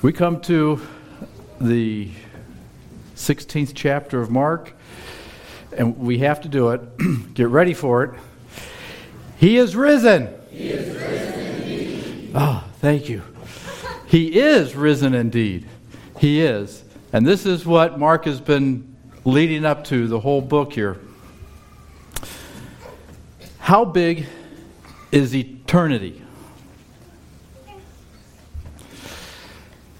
We come to the 16th chapter of Mark, and we have to do it. Get ready for it. He is risen. He is risen indeed. Oh, thank you. He is risen indeed. He is. And this is what Mark has been leading up to the whole book here. How big is eternity?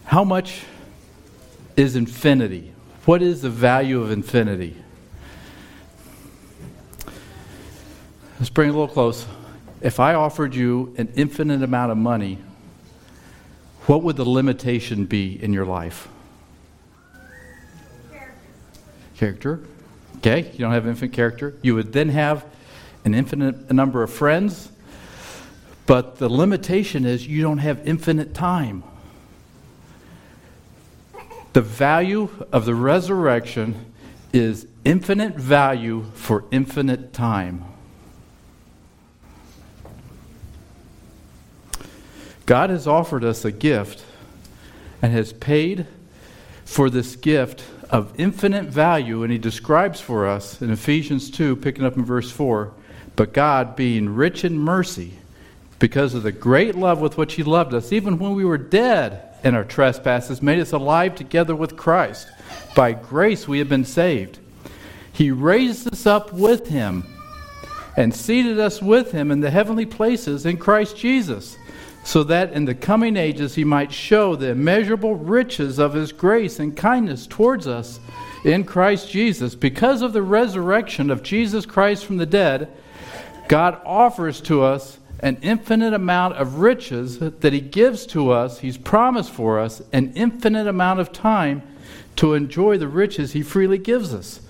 How much is infinity? What is the value of infinity? Let's bring it a little close. If I offered you an infinite amount of money, what would the limitation be in your life? Character. Okay, you don't have infinite character. You would then have an infinite number of friends, but the limitation is you don't have infinite time. The value of the resurrection is infinite value for infinite time. God has offered us a gift and has paid for this gift of infinite value, and He describes for us in Ephesians 2, picking up in verse 4 But God, being rich in mercy, because of the great love with which He loved us, even when we were dead in our trespasses, made us alive together with Christ. By grace we have been saved. He raised us up with Him and seated us with Him in the heavenly places in Christ Jesus, so that in the coming ages He might show the immeasurable riches of His grace and kindness towards us in Christ Jesus. Because of the resurrection of Jesus Christ from the dead, God offers to us an infinite amount of riches that He gives to us, He's promised for us, an infinite amount of time to enjoy the riches He freely gives us.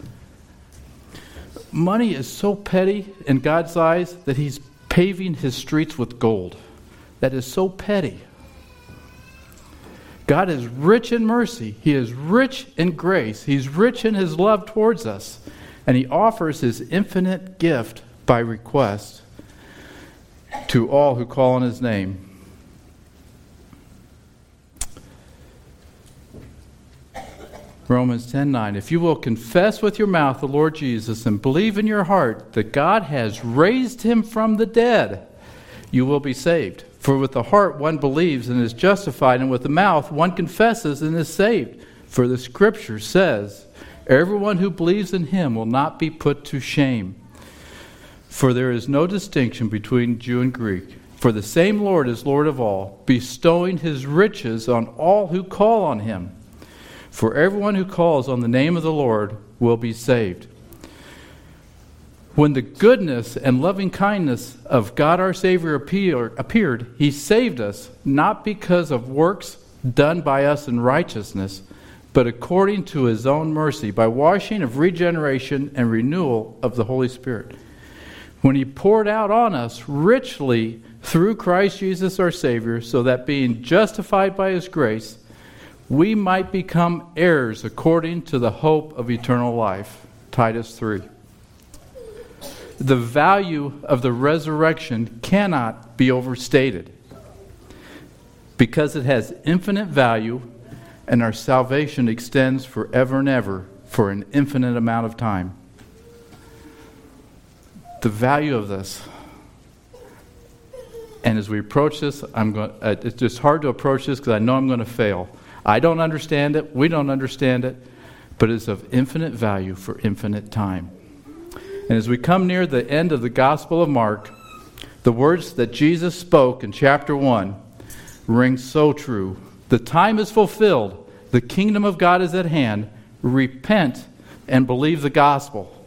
Money is so petty in God's eyes that He's paving His streets with gold. That is so petty. God is rich in mercy. He is rich in grace. He's rich in His love towards us. And He offers His infinite gift by request to all who call on his name. Romans 10:9 If you will confess with your mouth the Lord Jesus and believe in your heart that God has raised him from the dead, you will be saved. For with the heart one believes and is justified, and with the mouth one confesses and is saved. For the scripture says, Everyone who believes in him will not be put to shame. For there is no distinction between Jew and Greek. For the same Lord is Lord of all, bestowing his riches on all who call on him. For everyone who calls on the name of the Lord will be saved. When the goodness and loving kindness of God our Savior appeared, he saved us, not because of works done by us in righteousness, but according to his own mercy, by washing of regeneration and renewal of the Holy Spirit when he poured out on us richly through Christ Jesus our Savior, so that being justified by his grace, we might become heirs according to the hope of eternal life. Titus 3. The value of the resurrection cannot be overstated because it has infinite value and our salvation extends forever and ever for an infinite amount of time the value of this. And as we approach this, I'm going. Uh, it's just hard to approach this because I know I'm going to fail. I don't understand it. We don't understand it, but it's of infinite value for infinite time. And as we come near the end of the Gospel of Mark, the words that Jesus spoke in chapter one ring so true. The time is fulfilled. The kingdom of God is at hand. Repent and believe the gospel.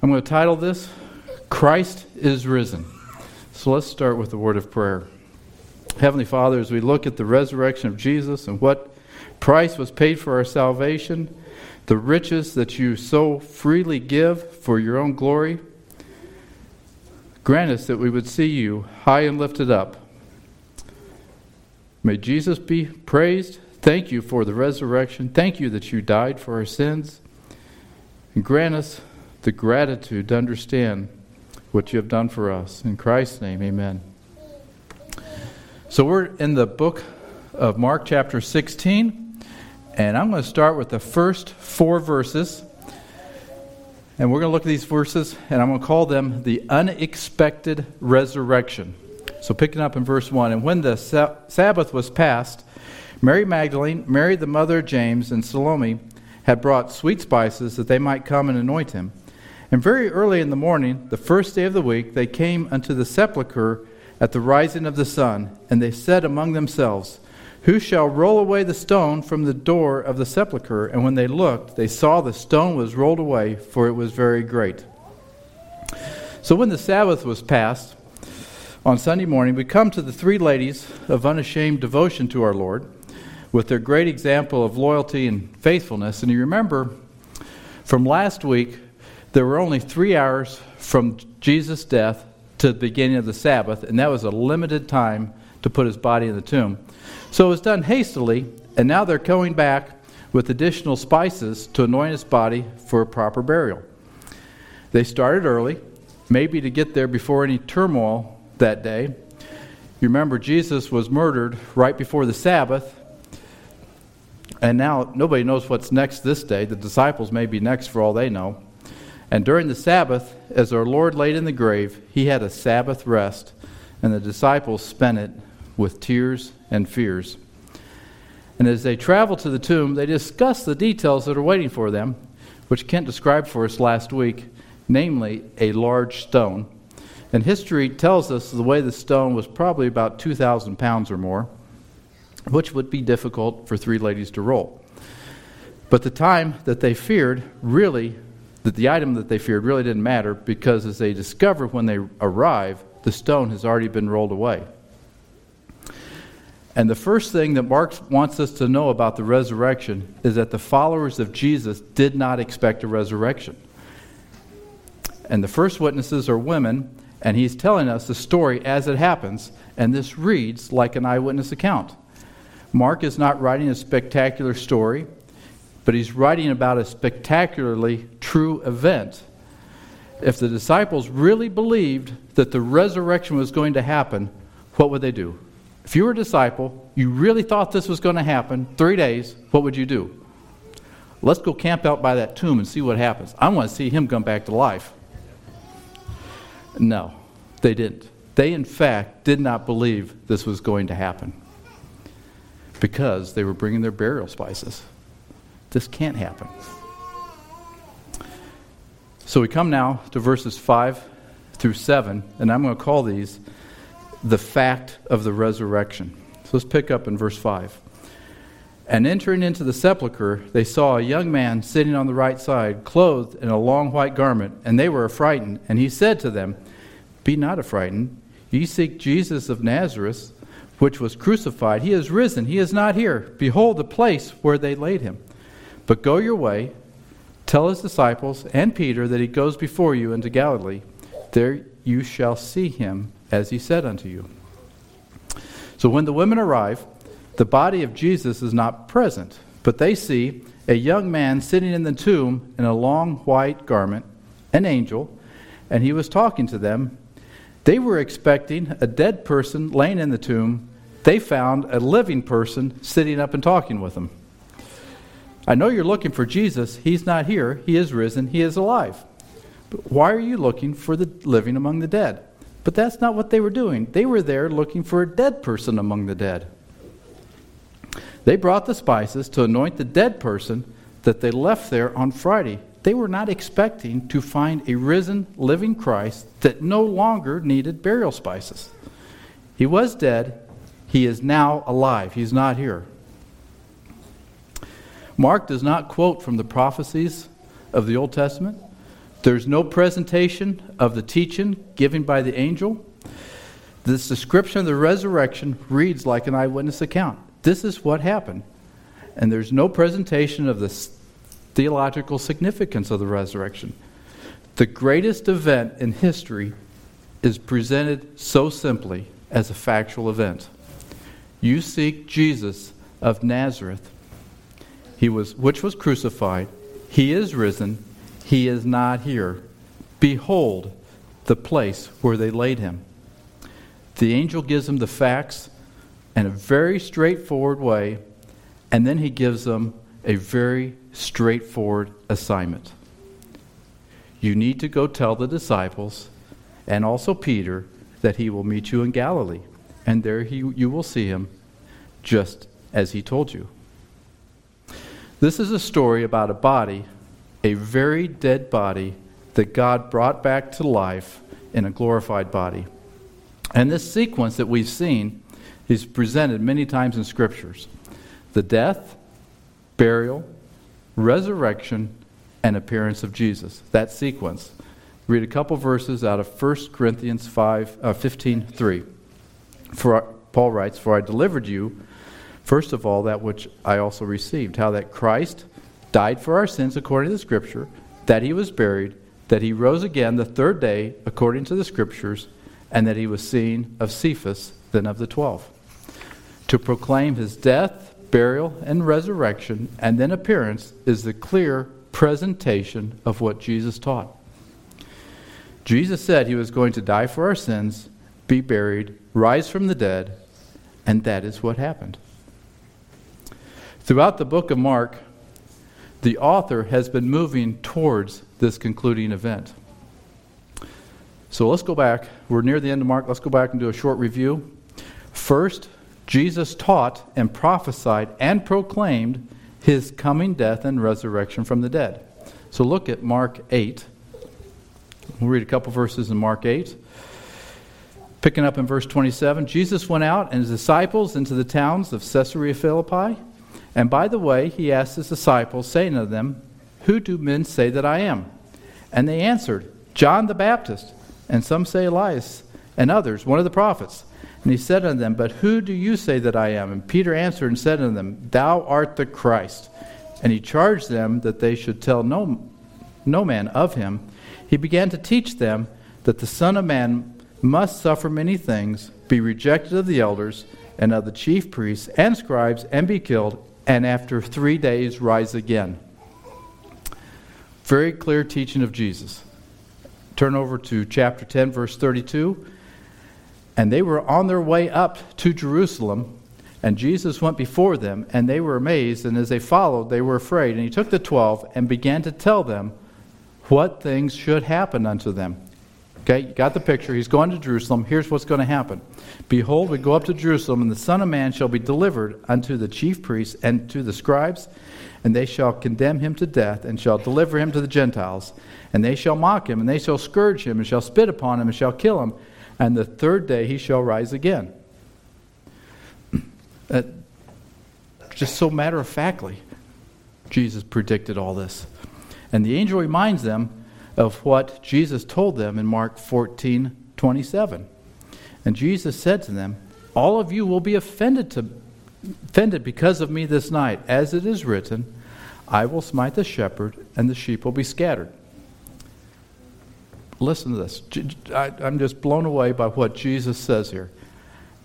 I'm going to title this Christ is Risen. So let's start with the word of prayer. Heavenly Father, as we look at the resurrection of Jesus and what price was paid for our salvation, the riches that you so freely give for your own glory, grant us that we would see you high and lifted up. May Jesus be praised. Thank you for the resurrection. Thank you that you died for our sins. And grant us the gratitude to understand what you have done for us. In Christ's name, amen. So we're in the book of Mark, chapter 16, and I'm going to start with the first four verses. And we're going to look at these verses, and I'm going to call them the unexpected resurrection. So, picking up in verse 1 And when the Sabbath was past, Mary Magdalene, Mary the mother of James, and Salome had brought sweet spices that they might come and anoint him. And very early in the morning, the first day of the week, they came unto the sepulchre at the rising of the sun, and they said among themselves, Who shall roll away the stone from the door of the sepulchre? And when they looked, they saw the stone was rolled away, for it was very great. So when the Sabbath was passed, on Sunday morning, we come to the three ladies of unashamed devotion to our Lord with their great example of loyalty and faithfulness. And you remember from last week, there were only three hours from Jesus' death to the beginning of the Sabbath, and that was a limited time to put his body in the tomb. So it was done hastily, and now they're going back with additional spices to anoint his body for a proper burial. They started early, maybe to get there before any turmoil that day. You remember, Jesus was murdered right before the Sabbath, and now nobody knows what's next this day. The disciples may be next for all they know. And during the Sabbath, as our Lord laid in the grave, he had a Sabbath rest, and the disciples spent it with tears and fears. And as they traveled to the tomb, they discussed the details that are waiting for them, which Kent described for us last week, namely a large stone. And history tells us the way the stone was probably about 2,000 pounds or more, which would be difficult for three ladies to roll. But the time that they feared really that the item that they feared really didn't matter because as they discover when they arrive, the stone has already been rolled away. And the first thing that Mark wants us to know about the resurrection is that the followers of Jesus did not expect a resurrection. And the first witnesses are women, and he's telling us the story as it happens, and this reads like an eyewitness account. Mark is not writing a spectacular story but he's writing about a spectacularly true event. If the disciples really believed that the resurrection was going to happen, what would they do? If you were a disciple, you really thought this was going to happen, three days, what would you do? Let's go camp out by that tomb and see what happens. I want to see him come back to life. No, they didn't. They, in fact, did not believe this was going to happen because they were bringing their burial spices. This can't happen. So we come now to verses 5 through 7, and I'm going to call these the fact of the resurrection. So let's pick up in verse 5. And entering into the sepulchre, they saw a young man sitting on the right side, clothed in a long white garment, and they were affrighted. And he said to them, Be not affrighted. Ye seek Jesus of Nazareth, which was crucified. He is risen. He is not here. Behold the place where they laid him. But go your way, tell his disciples and Peter that he goes before you into Galilee. There you shall see him as he said unto you. So when the women arrive, the body of Jesus is not present, but they see a young man sitting in the tomb in a long white garment, an angel, and he was talking to them. They were expecting a dead person laying in the tomb. They found a living person sitting up and talking with them. I know you're looking for Jesus. He's not here. He is risen. He is alive. But why are you looking for the living among the dead? But that's not what they were doing. They were there looking for a dead person among the dead. They brought the spices to anoint the dead person that they left there on Friday. They were not expecting to find a risen, living Christ that no longer needed burial spices. He was dead. He is now alive. He's not here. Mark does not quote from the prophecies of the Old Testament. There's no presentation of the teaching given by the angel. This description of the resurrection reads like an eyewitness account. This is what happened. And there's no presentation of the theological significance of the resurrection. The greatest event in history is presented so simply as a factual event. You seek Jesus of Nazareth he was, which was crucified. He is risen. He is not here. Behold the place where they laid him. The angel gives him the facts in a very straightforward way, and then he gives them a very straightforward assignment. You need to go tell the disciples and also Peter that he will meet you in Galilee, and there he, you will see him just as he told you. This is a story about a body, a very dead body, that God brought back to life in a glorified body. And this sequence that we've seen is presented many times in scriptures the death, burial, resurrection, and appearance of Jesus. That sequence. Read a couple verses out of 1 Corinthians 5, uh, 15 3. For, Paul writes, For I delivered you, first of all, that which I also received, how that Christ died for our sins according to the Scripture, that he was buried, that he rose again the third day according to the Scriptures, and that he was seen of Cephas, then of the twelve. To proclaim his death, burial, and resurrection, and then appearance is the clear presentation of what Jesus taught. Jesus said he was going to die for our sins, be buried, rise from the dead, and that is what happened. Throughout the book of Mark, the author has been moving towards this concluding event. So let's go back. We're near the end of Mark. Let's go back and do a short review. First, Jesus taught and prophesied and proclaimed his coming death and resurrection from the dead. So look at Mark 8. We'll read a couple verses in Mark 8. Picking up in verse 27, Jesus went out and his disciples into the towns of Caesarea Philippi. And by the way, he asked his disciples, saying to them, Who do men say that I am? And they answered, John the Baptist, and some say Elias, and others, one of the prophets. And he said unto them, But who do you say that I am? And Peter answered and said unto them, Thou art the Christ. And he charged them that they should tell no, no man of him. He began to teach them that the Son of Man must suffer many things, be rejected of the elders and of the chief priests and scribes, and be killed, and after three days rise again. Very clear teaching of Jesus. Turn over to chapter 10, verse 32. And they were on their way up to Jerusalem, and Jesus went before them, and they were amazed. And as they followed, they were afraid. And he took the twelve and began to tell them what things should happen unto them. Okay, you got the picture. He's going to Jerusalem. Here's what's going to happen. Behold, we go up to Jerusalem, and the Son of Man shall be delivered unto the chief priests and to the scribes, and they shall condemn him to death, and shall deliver him to the Gentiles. And they shall mock him, and they shall scourge him, and shall spit upon him, and shall kill him and the third day he shall rise again. Uh, just so matter of factly, Jesus predicted all this. And the angel reminds them of what Jesus told them in Mark 14 27. And Jesus said to them, All of you will be offended, to, offended because of me this night, as it is written, I will smite the shepherd, and the sheep will be scattered. Listen to this. I'm just blown away by what Jesus says here.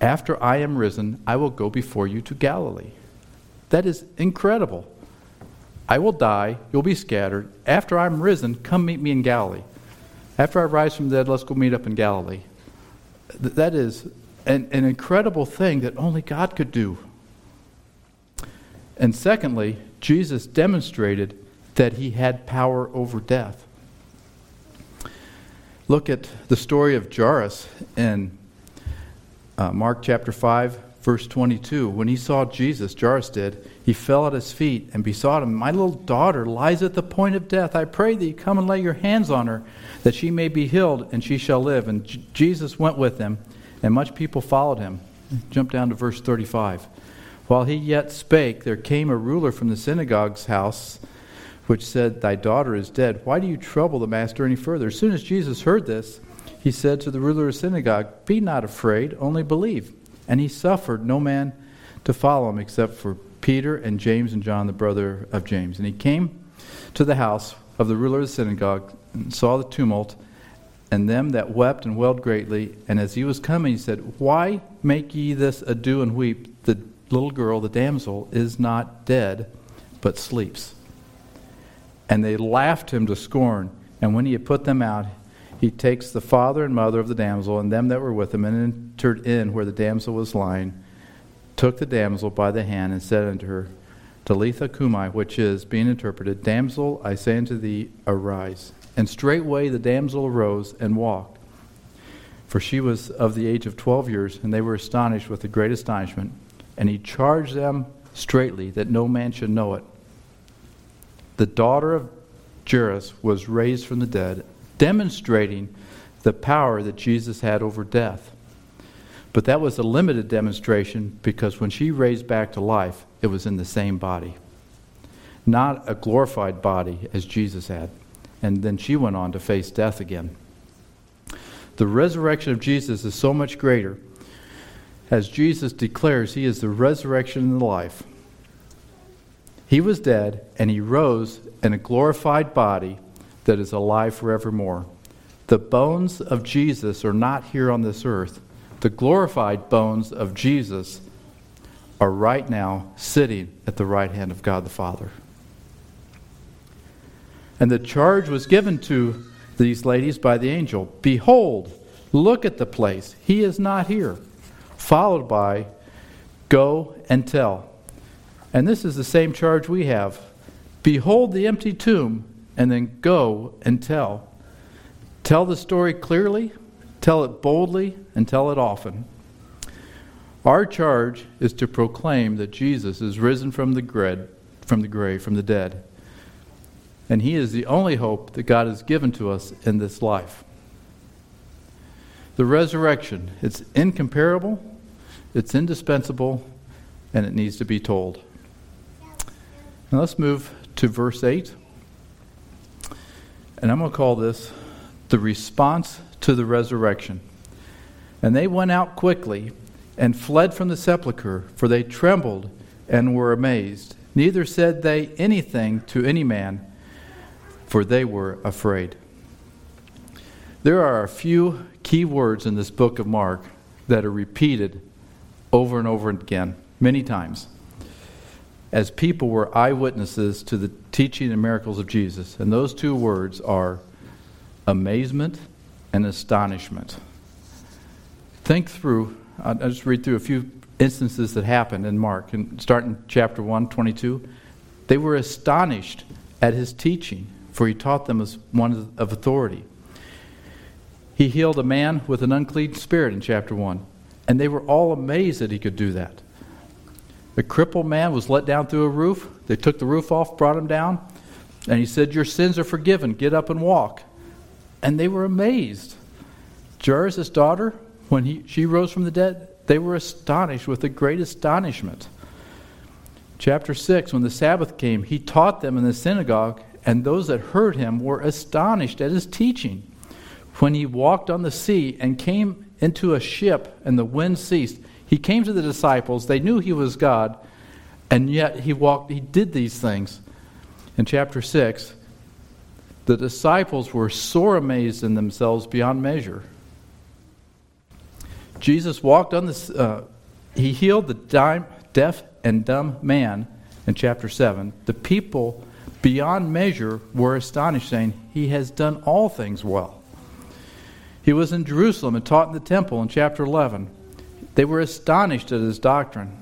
After I am risen, I will go before you to Galilee. That is incredible. I will die, you'll be scattered. After I'm risen, come meet me in Galilee. After I rise from the dead, let's go meet up in Galilee. That is an, an incredible thing that only God could do. And secondly, Jesus demonstrated that he had power over death look at the story of Jairus in uh, Mark chapter 5, verse 22. When he saw Jesus, Jairus did, he fell at his feet and besought him, My little daughter lies at the point of death. I pray thee, come and lay your hands on her, that she may be healed, and she shall live. And J- Jesus went with him, and much people followed him. Jump down to verse 35. While he yet spake, there came a ruler from the synagogue's house which said, Thy daughter is dead. Why do you trouble the master any further? As soon as Jesus heard this, he said to the ruler of the synagogue, Be not afraid, only believe. And he suffered no man to follow him except for Peter and James and John, the brother of James. And he came to the house of the ruler of the synagogue and saw the tumult and them that wept and wailed greatly. And as he was coming, he said, Why make ye this ado and weep? The little girl, the damsel, is not dead, but sleeps. And they laughed him to scorn. And when he had put them out, he takes the father and mother of the damsel and them that were with him and entered in where the damsel was lying. took the damsel by the hand and said unto her, Talitha cumi, which is, being interpreted, Damsel, I say unto thee, arise. And straightway the damsel arose and walked. For she was of the age of twelve years, and they were astonished with a great astonishment. And he charged them straitly that no man should know it. The daughter of Jairus was raised from the dead, demonstrating the power that Jesus had over death. But that was a limited demonstration because when she raised back to life, it was in the same body. Not a glorified body as Jesus had. And then she went on to face death again. The resurrection of Jesus is so much greater as Jesus declares he is the resurrection and the life. He was dead and he rose in a glorified body that is alive forevermore. The bones of Jesus are not here on this earth. The glorified bones of Jesus are right now sitting at the right hand of God the Father. And the charge was given to these ladies by the angel Behold, look at the place. He is not here. Followed by, Go and tell. And this is the same charge we have Behold the empty tomb, and then go and tell. Tell the story clearly, tell it boldly, and tell it often. Our charge is to proclaim that Jesus is risen from the grave, from the grave, from the dead. And he is the only hope that God has given to us in this life. The resurrection, it's incomparable, it's indispensable, and it needs to be told. Now let's move to verse 8. And I'm going to call this the response to the resurrection. And they went out quickly and fled from the sepulchre, for they trembled and were amazed. Neither said they anything to any man, for they were afraid. There are a few key words in this book of Mark that are repeated over and over again, many times, as people were eyewitnesses to the teaching and miracles of Jesus. And those two words are amazement and astonishment. Think through, I'll just read through a few instances that happened in Mark, and start in chapter 1, 22. They were astonished at his teaching, for he taught them as one of authority. He healed a man with an unclean spirit in chapter 1, and they were all amazed that he could do that. The crippled man was let down through a roof. They took the roof off, brought him down, and he said, Your sins are forgiven. Get up and walk. And they were amazed. Jairus' daughter, when he, she rose from the dead, they were astonished with a great astonishment. Chapter 6 When the Sabbath came, he taught them in the synagogue, and those that heard him were astonished at his teaching. When he walked on the sea and came into a ship, and the wind ceased, he came to the disciples. They knew he was God, and yet he walked, he did these things. In chapter 6, the disciples were sore amazed in themselves beyond measure. Jesus walked on this, uh, he healed the dime, deaf and dumb man in chapter 7. The people beyond measure were astonished, saying, He has done all things well. He was in Jerusalem and taught in the temple in chapter 11. They were astonished at his doctrine.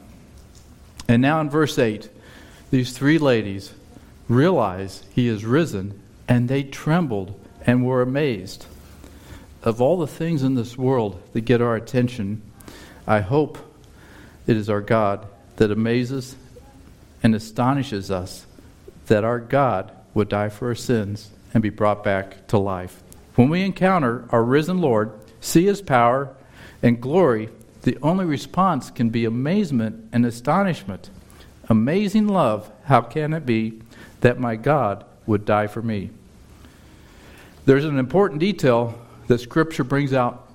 And now in verse 8, these three ladies realize he is risen and they trembled and were amazed. Of all the things in this world that get our attention, I hope it is our God that amazes and astonishes us that our God would die for our sins and be brought back to life. When we encounter our risen Lord, see his power and glory, the only response can be amazement and astonishment. Amazing love, how can it be that my God would die for me? There's an important detail that Scripture brings out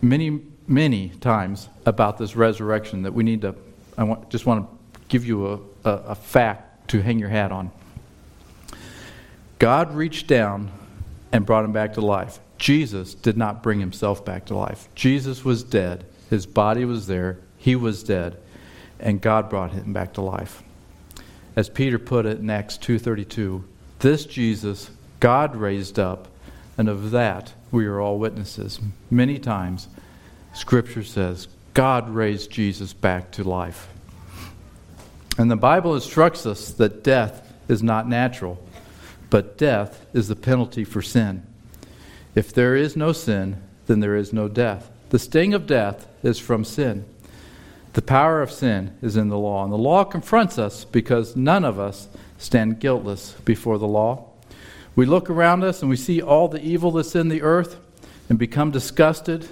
many, many times about this resurrection that we need to, I want, just want to give you a, a, a fact to hang your hat on. God reached down and brought him back to life. Jesus did not bring himself back to life. Jesus was dead. His body was there. He was dead. And God brought him back to life. As Peter put it in Acts 2:32, this Jesus God raised up and of that we are all witnesses. Many times, Scripture says, God raised Jesus back to life. And the Bible instructs us that death is not natural, but death is the penalty for sin. If there is no sin, then there is no death. The sting of death is from sin. The power of sin is in the law. And the law confronts us because none of us stand guiltless before the law. We look around us and we see all the evil that's in the earth and become disgusted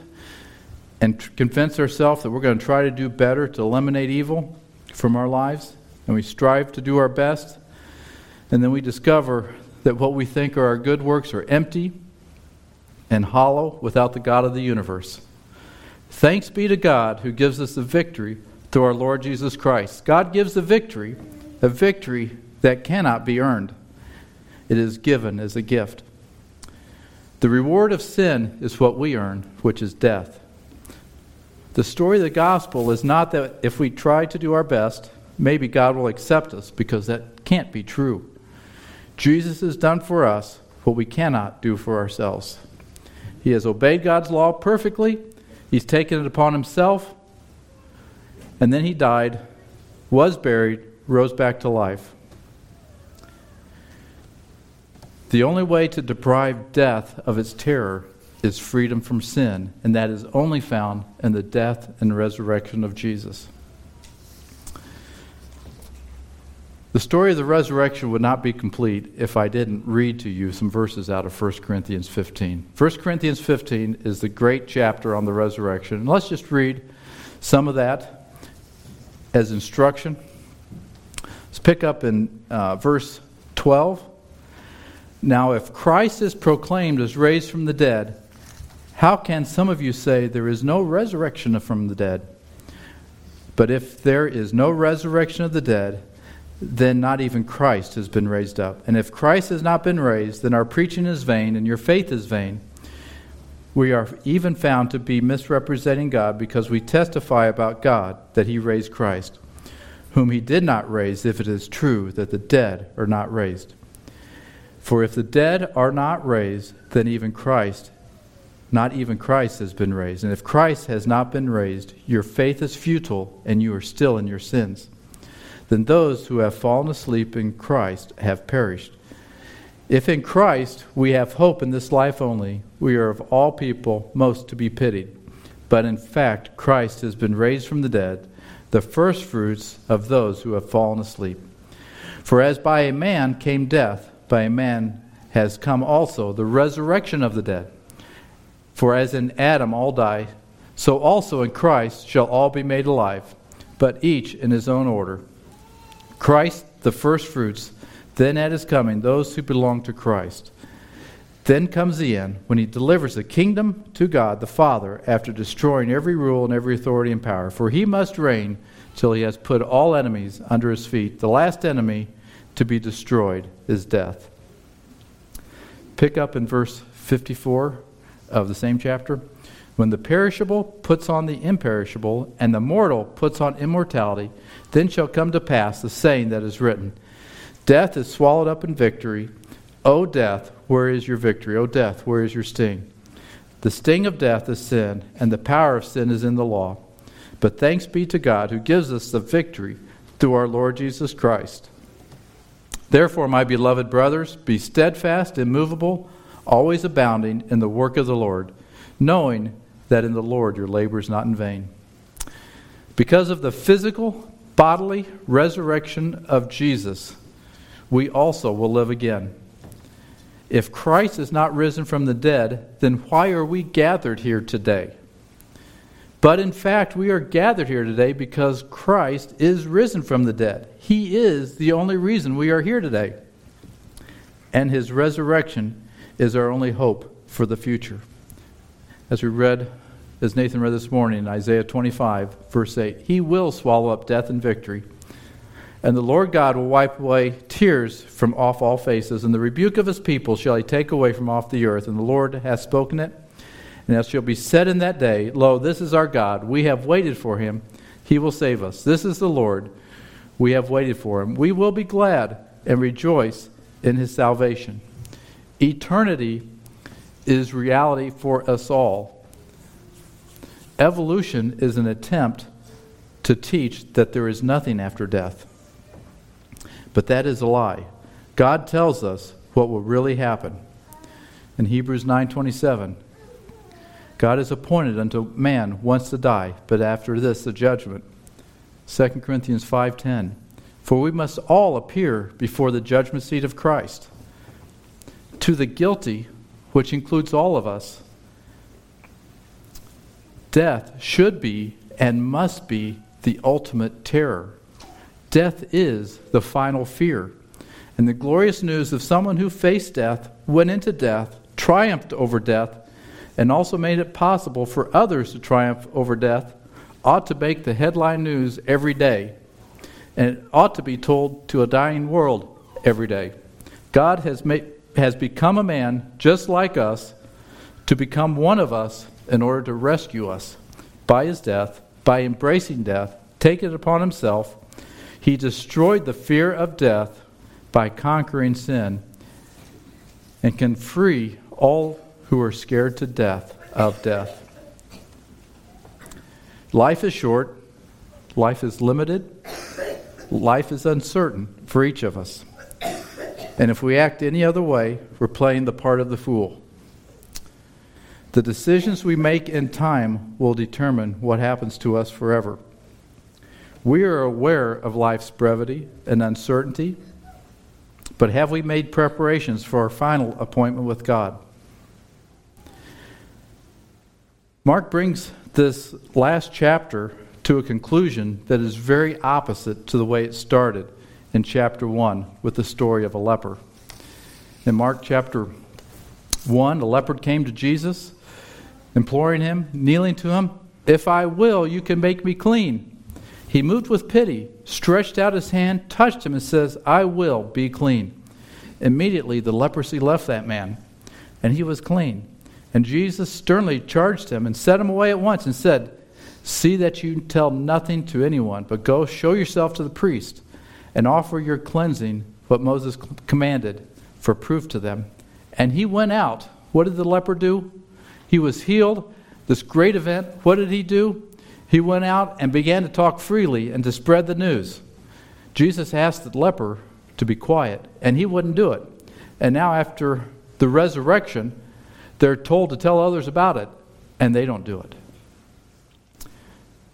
and convince ourselves that we're going to try to do better to eliminate evil from our lives. And we strive to do our best. And then we discover that what we think are our good works are empty and hollow without the God of the universe. Thanks be to God who gives us the victory through our Lord Jesus Christ. God gives the victory, a victory that cannot be earned. It is given as a gift. The reward of sin is what we earn, which is death. The story of the gospel is not that if we try to do our best, maybe God will accept us, because that can't be true. Jesus has done for us what we cannot do for ourselves. He has obeyed God's law perfectly, He's taken it upon Himself, and then He died, was buried, rose back to life. The only way to deprive death of its terror is freedom from sin, and that is only found in the death and resurrection of Jesus. The story of the resurrection would not be complete if I didn't read to you some verses out of 1 Corinthians 15. 1 Corinthians 15 is the great chapter on the resurrection. And let's just read some of that as instruction. Let's pick up in uh, verse 12. Now, if Christ is proclaimed as raised from the dead, how can some of you say there is no resurrection from the dead? But if there is no resurrection of the dead, then not even Christ has been raised up. And if Christ has not been raised, then our preaching is vain and your faith is vain. We are even found to be misrepresenting God because we testify about God that he raised Christ, whom he did not raise, if it is true that the dead are not raised. For if the dead are not raised, then even Christ, not even Christ has been raised. And if Christ has not been raised, your faith is futile and you are still in your sins then those who have fallen asleep in Christ have perished. If in Christ we have hope in this life only, we are of all people most to be pitied. But in fact, Christ has been raised from the dead, the firstfruits of those who have fallen asleep. For as by a man came death, by a man has come also the resurrection of the dead. For as in Adam all die, so also in Christ shall all be made alive, but each in his own order. Christ, the firstfruits, then at his coming, those who belong to Christ. Then comes the end, when he delivers the kingdom to God the Father after destroying every rule and every authority and power. For he must reign till he has put all enemies under his feet. The last enemy to be destroyed is death. Pick up in verse 54 of the same chapter. When the perishable puts on the imperishable, and the mortal puts on immortality, then shall come to pass the saying that is written Death is swallowed up in victory. O death, where is your victory? O death, where is your sting? The sting of death is sin, and the power of sin is in the law. But thanks be to God who gives us the victory through our Lord Jesus Christ. Therefore, my beloved brothers, be steadfast, immovable, always abounding in the work of the Lord, knowing that in the Lord your labor is not in vain. Because of the physical bodily resurrection of Jesus, we also will live again. If Christ is not risen from the dead, then why are we gathered here today? But in fact, we are gathered here today because Christ is risen from the dead. He is the only reason we are here today. And his resurrection is our only hope for the future. As we read as Nathan read this morning in Isaiah 25, verse 8. He will swallow up death and victory. And the Lord God will wipe away tears from off all faces, and the rebuke of his people shall he take away from off the earth. And the Lord hath spoken it. And it shall be said in that day, Lo, this is our God. We have waited for him. He will save us. This is the Lord. We have waited for him. We will be glad and rejoice in his salvation. Eternity is reality for us all Evolution is an attempt to teach that there is nothing after death. But that is a lie. God tells us what will really happen. In Hebrews 9:27, God is appointed unto man once to die, but after this the judgment. 2 Corinthians 5:10 For we must all appear before the judgment seat of Christ. To the guilty, which includes all of us, death should be and must be the ultimate terror. Death is the final fear. And the glorious news of someone who faced death, went into death, triumphed over death, and also made it possible for others to triumph over death ought to make the headline news every day. And it ought to be told to a dying world every day. God has, made, has become a man just like us to become one of us in order to rescue us by his death, by embracing death, taking it upon himself. He destroyed the fear of death by conquering sin and can free all who are scared to death of death. Life is short, life is limited, life is uncertain for each of us. And if we act any other way, we're playing the part of the fool. The decisions we make in time will determine what happens to us forever. We are aware of life's brevity and uncertainty, but have we made preparations for our final appointment with God? Mark brings this last chapter to a conclusion that is very opposite to the way it started in chapter 1 with the story of a leper. In Mark chapter 1, a leopard came to Jesus, imploring him, kneeling to him, If I will, you can make me clean. He moved with pity, stretched out his hand, touched him, and says, I will be clean. Immediately the leprosy left that man, and he was clean. And Jesus sternly charged him and set him away at once and said, See that you tell nothing to anyone, but go show yourself to the priest and offer your cleansing, what Moses commanded, for proof to them. And he went out. What did the leper do? He was healed. This great event. What did he do? He went out and began to talk freely and to spread the news. Jesus asked the leper to be quiet, and he wouldn't do it. And now, after the resurrection, they're told to tell others about it, and they don't do it.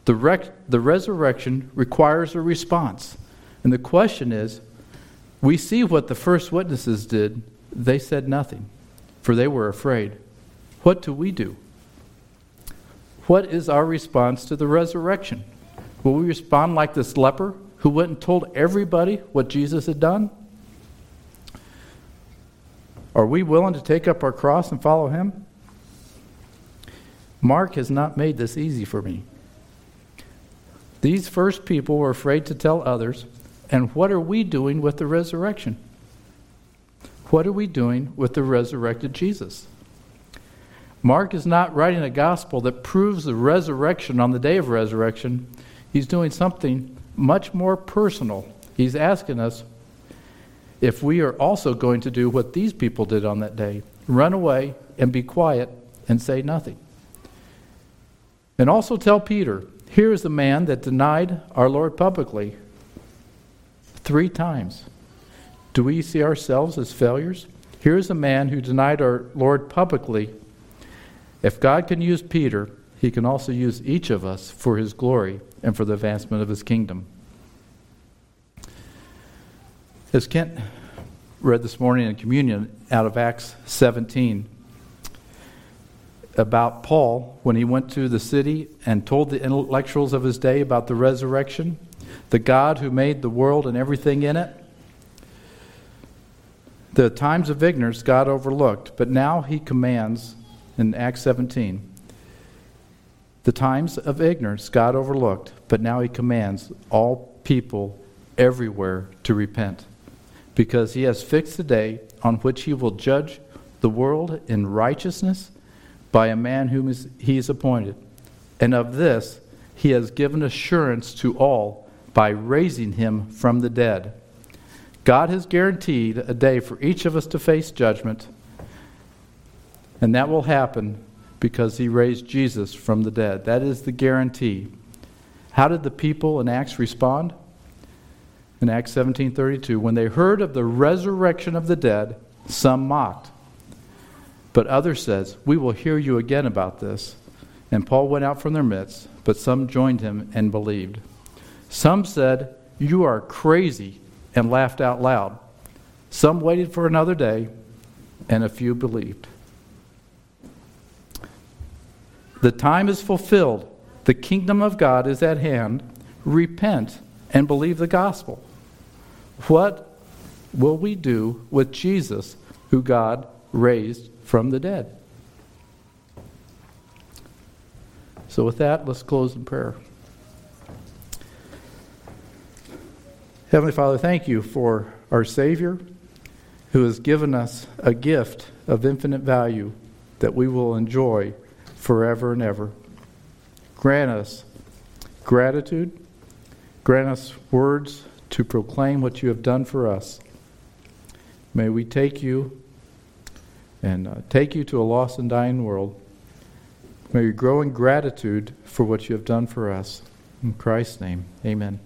The, rec- the resurrection requires a response. And the question is we see what the first witnesses did. They said nothing, for they were afraid. What do we do? What is our response to the resurrection? Will we respond like this leper who went and told everybody what Jesus had done? Are we willing to take up our cross and follow him? Mark has not made this easy for me. These first people were afraid to tell others, and what are we doing with the resurrection? What are we doing with the resurrected Jesus? Mark is not writing a gospel that proves the resurrection on the day of resurrection. He's doing something much more personal. He's asking us, if we are also going to do what these people did on that day run away and be quiet and say nothing. And also tell Peter, here is the man that denied our Lord publicly three times. Do we see ourselves as failures? Here is a man who denied our Lord publicly. If God can use Peter, he can also use each of us for his glory and for the advancement of his kingdom. As Kent read this morning in communion out of Acts 17 about Paul when he went to the city and told the intellectuals of his day about the resurrection, the God who made the world and everything in it. The times of ignorance God overlooked, but now he commands in Acts 17. The times of ignorance God overlooked, but now he commands all people everywhere to repent because he has fixed a day on which he will judge the world in righteousness by a man whom he has appointed. And of this he has given assurance to all by raising him from the dead. God has guaranteed a day for each of us to face judgment, and that will happen because he raised Jesus from the dead. That is the guarantee. How did the people in Acts respond? In Acts 17:32, when they heard of the resurrection of the dead, some mocked. But others said, "We will hear you again about this." And Paul went out from their midst, but some joined him and believed. Some said, "You are crazy," and laughed out loud. Some waited for another day, and a few believed. The time is fulfilled. The kingdom of God is at hand. Repent and believe the gospel. What will we do with Jesus, who God raised from the dead? So, with that, let's close in prayer. Heavenly Father, thank you for our Savior who has given us a gift of infinite value that we will enjoy forever and ever. Grant us gratitude, grant us words to proclaim what you have done for us. May we take you and uh, take you to a lost and dying world. May we grow in gratitude for what you have done for us. In Christ's name, amen.